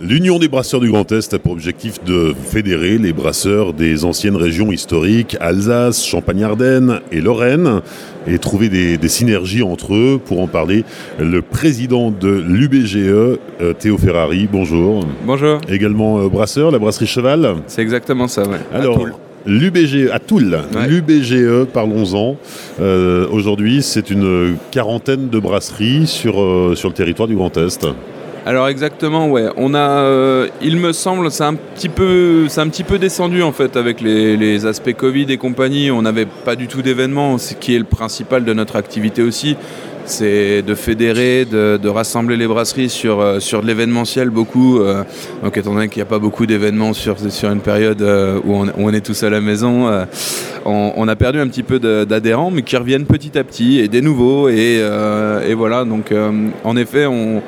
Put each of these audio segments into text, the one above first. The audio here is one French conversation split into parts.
L'Union des brasseurs du Grand Est a pour objectif de fédérer les brasseurs des anciennes régions historiques Alsace, Champagne-Ardenne et Lorraine et trouver des, synergies entre eux. Pour en parler, le président de l'UBGE, euh, Théo Ferrari, bonjour. Bonjour. Également euh, brasseur, la brasserie Cheval. C'est exactement ça, ouais. Alors, L'UBGE, à Toul, l'UBGE, parlons-en. Euh, aujourd'hui, c'est une quarantaine de brasseries sur, sur le territoire du Grand Est. Alors exactement, ouais. On a, euh, il me semble, c'est un petit peu, c'est un petit peu descendu en fait avec les, aspects Covid et compagnie. On n'avait pas du tout d'événements, ce qui est le principal de notre activité aussi. C'est de fédérer, de, rassembler les brasseries sur, euh, sur de l'événementiel beaucoup. Euh. donc étant donné qu'il n'y a pas beaucoup d'événements sur, sur une période où on, est tous à la maison, on, a perdu un petit peu d'adhérents, mais qui reviennent petit à petit et des nouveaux. Et, et voilà, donc en effet, on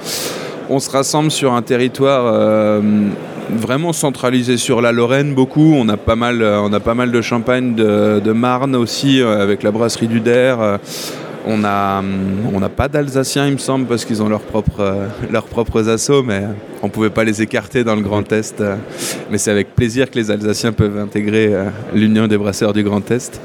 on se rassemble sur un territoire euh, vraiment centralisé sur la Lorraine beaucoup. On a pas mal, euh, a de champagne de, Marne aussi euh, avec la brasserie du Der. On n'a on pas d'Alsaciens, il me semble, parce qu'ils ont leurs propres, leurs propres assauts, mais on ne pouvait pas les écarter dans le Grand Est. Mais c'est avec plaisir que les Alsaciens peuvent intégrer l'Union des brasseurs du Grand Est.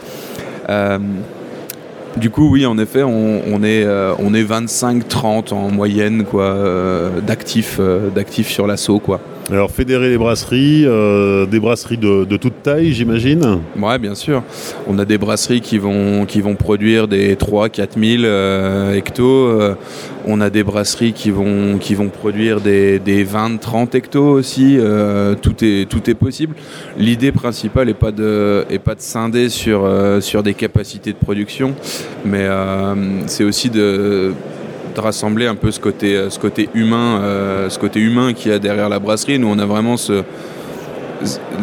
Du coup, oui, en effet, on, est, on est 25-30 euh, en moyenne quoi, euh, d'actifs, euh, d'actifs sur l'assaut. Quoi. Alors fédérer les brasseries, euh, des brasseries de, toute taille j'imagine Ouais bien sûr. On a des brasseries qui vont, qui vont produire des 3-4 000 euh, hectos. Euh, on a des brasseries qui vont, produire des, 20-30 hectos aussi. tout, est, tout est possible. L'idée principale n'est pas, de, est pas de scinder sur des capacités de production, mais c'est aussi de de rassembler un peu ce côté, euh, ce côté humain, euh, ce humain qu'il y a derrière la brasserie. Nous, on a vraiment ce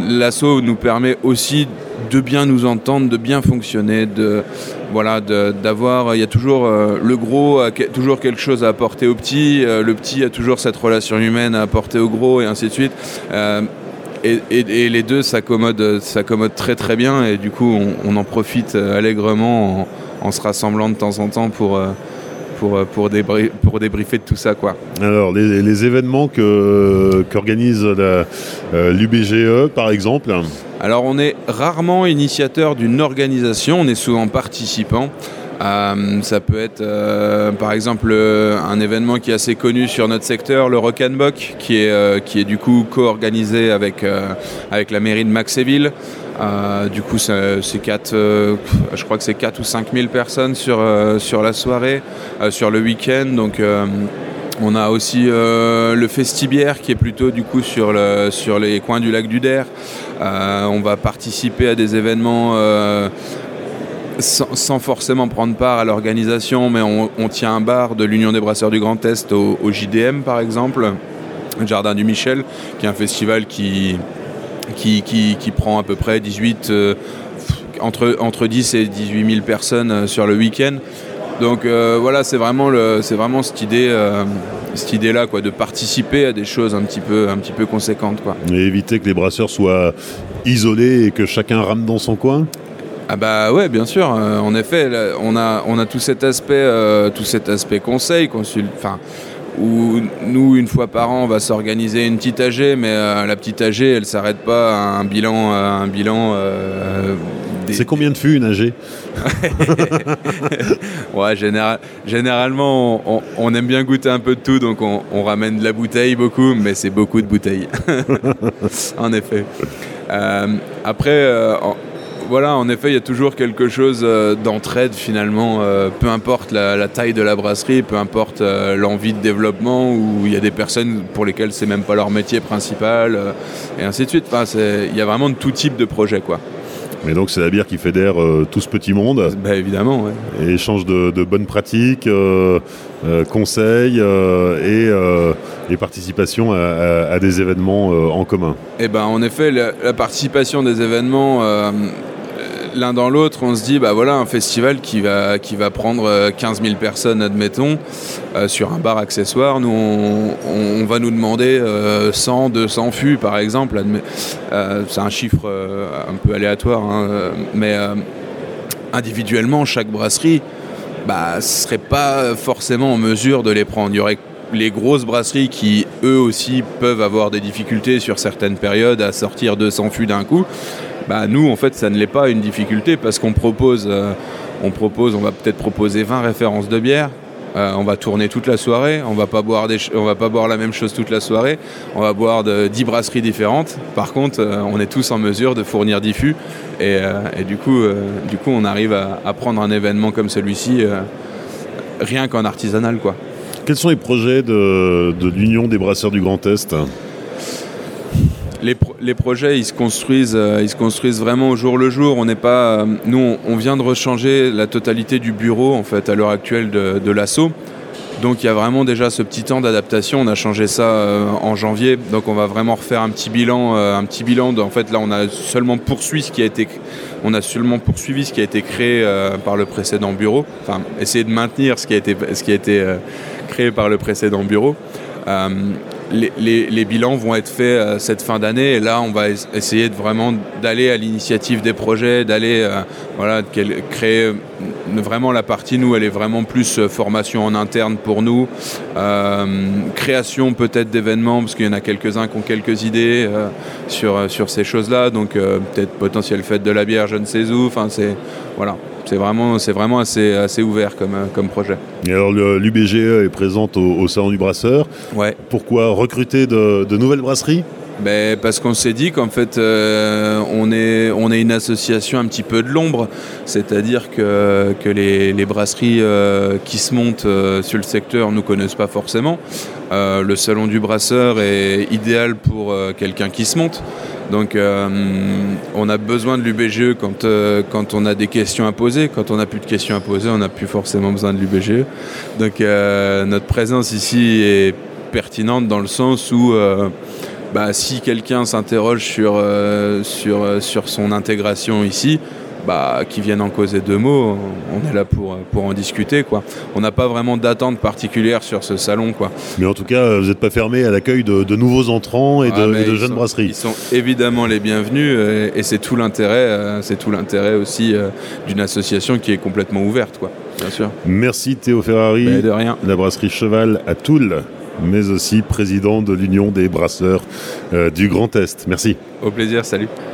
l'assaut nous permet aussi de bien nous entendre, de bien fonctionner, de voilà, d'avoir. Il y a toujours euh, le gros a toujours quelque chose à apporter au petit, le petit a toujours cette relation humaine à apporter au gros et ainsi de suite. et, les deux s'accommodent très très bien et du coup on, en profite allègrement en, se rassemblant de temps en temps pour pour, euh, pour, pour débriefer de tout ça. Quoi. Alors, les, événements qu'organise euh, l'UBGE, par exemple Alors, on est rarement initiateur d'une organisation, on est souvent participant. Euh, ça peut être par exemple un événement qui est assez connu sur notre secteur, le Rock qui est, qui est du coup co-organisé avec, avec la mairie de Maxéville. Euh, du coup, c'est 4, euh, je crois que c'est 4 ou 5 000 personnes sur, euh, sur la soirée, sur le week-end. Donc, on a aussi le Festibière qui est plutôt du coup sur, le, sur les coins du lac du Der. on va participer à des événements sans, forcément prendre part à l'organisation, mais on, tient un bar de l'Union des Brasseurs du Grand Est au, au JDM par exemple, le Jardin du Michel, qui est un festival qui, qui, prend à peu près 18, euh, entre, entre 10 et 18 000 personnes euh, sur le week-end. Donc euh, voilà, c'est vraiment, le, vraiment cette idée, cette idée-là, quoi, de participer à des choses un petit peu, un petit peu conséquentes, quoi. Et éviter que les brasseurs soient isolés et que chacun rame dans son coin? Ah bah ouais, bien sûr. en effet, on a, on a tout cet aspect, tout cet aspect conseil, consul, enfin où nous, une fois par an, on va s'organiser une petite AG, mais euh, la petite AG, elle s'arrête pas à un bilan. un bilan euh, C'est combien de fûts une AG ouais, généralement, on, aime bien goûter un peu de tout, donc on, ramène de la bouteille beaucoup, mais c'est beaucoup de bouteilles. en effet. Euh, après, voilà, en effet, il y a toujours quelque chose euh, d'entraide finalement, euh, peu importe la, taille de la brasserie, peu importe euh, l'envie de développement, où il y a des personnes pour lesquelles c'est même pas leur métier principal, et ainsi de suite. il y a vraiment de tout type de projet, quoi. Mais donc c'est la bière qui fédère tout ce petit monde? Bah, évidemment, Et échange de, bonnes pratiques, conseils et, participation à, des événements en commun? Eh ben, en effet, la, la participation des événements l'un dans l'autre, on se dit, bah voilà, un festival qui va, qui va prendre 15 euh, 000 personnes, admettons, euh, sur un bar accessoire. Nous, on, va nous demander 100, euh, 200 fûts, par exemple. c'est un chiffre un peu aléatoire, hein, mais individuellement, chaque brasserie bah, serait pas forcément en mesure de les prendre. Il y aurait les grosses brasseries qui, eux aussi, peuvent avoir des difficultés sur certaines périodes à sortir 200 fûts d'un coup, bah, nous, en fait, ça ne l'est pas une difficulté parce qu'on propose, euh, on va peut-être proposer 20 références de bière. Euh, on va tourner toute la soirée, on va boire va pas boire la même chose toute la soirée, on va boire de 10 brasseries différentes. Par contre, euh, on est tous en mesure de fournir 10 fûts et, du, coup, on arrive à, prendre un événement comme celui-ci rien qu'en artisanal, quoi. Quels sont les projets de l'Union des brasseurs du Grand Est? Les, pro les, projets, ils se construisent, euh, ils se construisent vraiment au jour le jour. On n'est pas, euh, nous, on, vient de rechanger la totalité du bureau en fait à l'heure actuelle de, de l'assaut. Donc il y a vraiment déjà ce petit temps d'adaptation. On a changé ça euh, en janvier, donc on va vraiment refaire un petit bilan, un petit bilan. De, en fait, là, on a seulement poursuivi ce qui a été, on a seulement poursuivi ce qui a été créé par le précédent bureau. Enfin, essayer de maintenir ce qui a été, ce qui a été créé par le précédent bureau. Euh, les, bilans vont être faits euh, cette fin d'année. Et là on va essayer de vraiment d'aller à l'initiative des projets, d'aller euh, créer vraiment la partie nous elle est vraiment plus euh, formation en interne pour nous, euh, création peut-être d'événements parce qu'il y en a quelques-uns qui ont quelques idées euh, sur, ces choses-là. Donc euh, peut-être potentiel fête de la bière je ne sais où, enfin c'est voilà c'est vraiment, c'est vraiment assez, assez ouvert comme, comme projet. Et alors l'UBGE est présente au, au, Salon du Brasseur. Ouais. Pourquoi recruter de, de nouvelles brasseries? Ben, parce qu'on s'est dit qu'en fait euh, on, est, on est une association un petit peu de l'ombre, c'est-à-dire que, que les, les brasseries euh, qui se montent euh, sur le secteur ne nous connaissent pas forcément. Euh, le salon du brasseur est idéal pour euh, quelqu'un qui se monte. Donc euh, on a besoin de l'UBGE quand, euh, quand on a des questions à poser. Quand on n'a plus de questions à poser, on n'a plus forcément besoin de l'UBGE. Donc euh, notre présence ici est pertinente dans le sens où bah, si quelqu'un s'interroge sur, sur, sur son intégration ici, bah, qui viennent en causer deux mots, on est là pour, pour en discuter. Quoi. On n'a pas vraiment d'attente particulière sur ce salon. Quoi. Mais en tout cas, vous n'êtes pas fermé à l'accueil de, de, nouveaux entrants et de, ah, et de jeunes sont, brasseries. Ils sont évidemment les bienvenus euh, et c'est tout l'intérêt, euh, c'est tout l'intérêt aussi euh, d'une association qui est complètement ouverte. Quoi. Bien sûr. Merci Théo Ferrari. Mais de rien. La brasserie Cheval à Toul mais aussi président de l'Union des brasseurs euh, du Grand Est. Merci. Au plaisir, salut.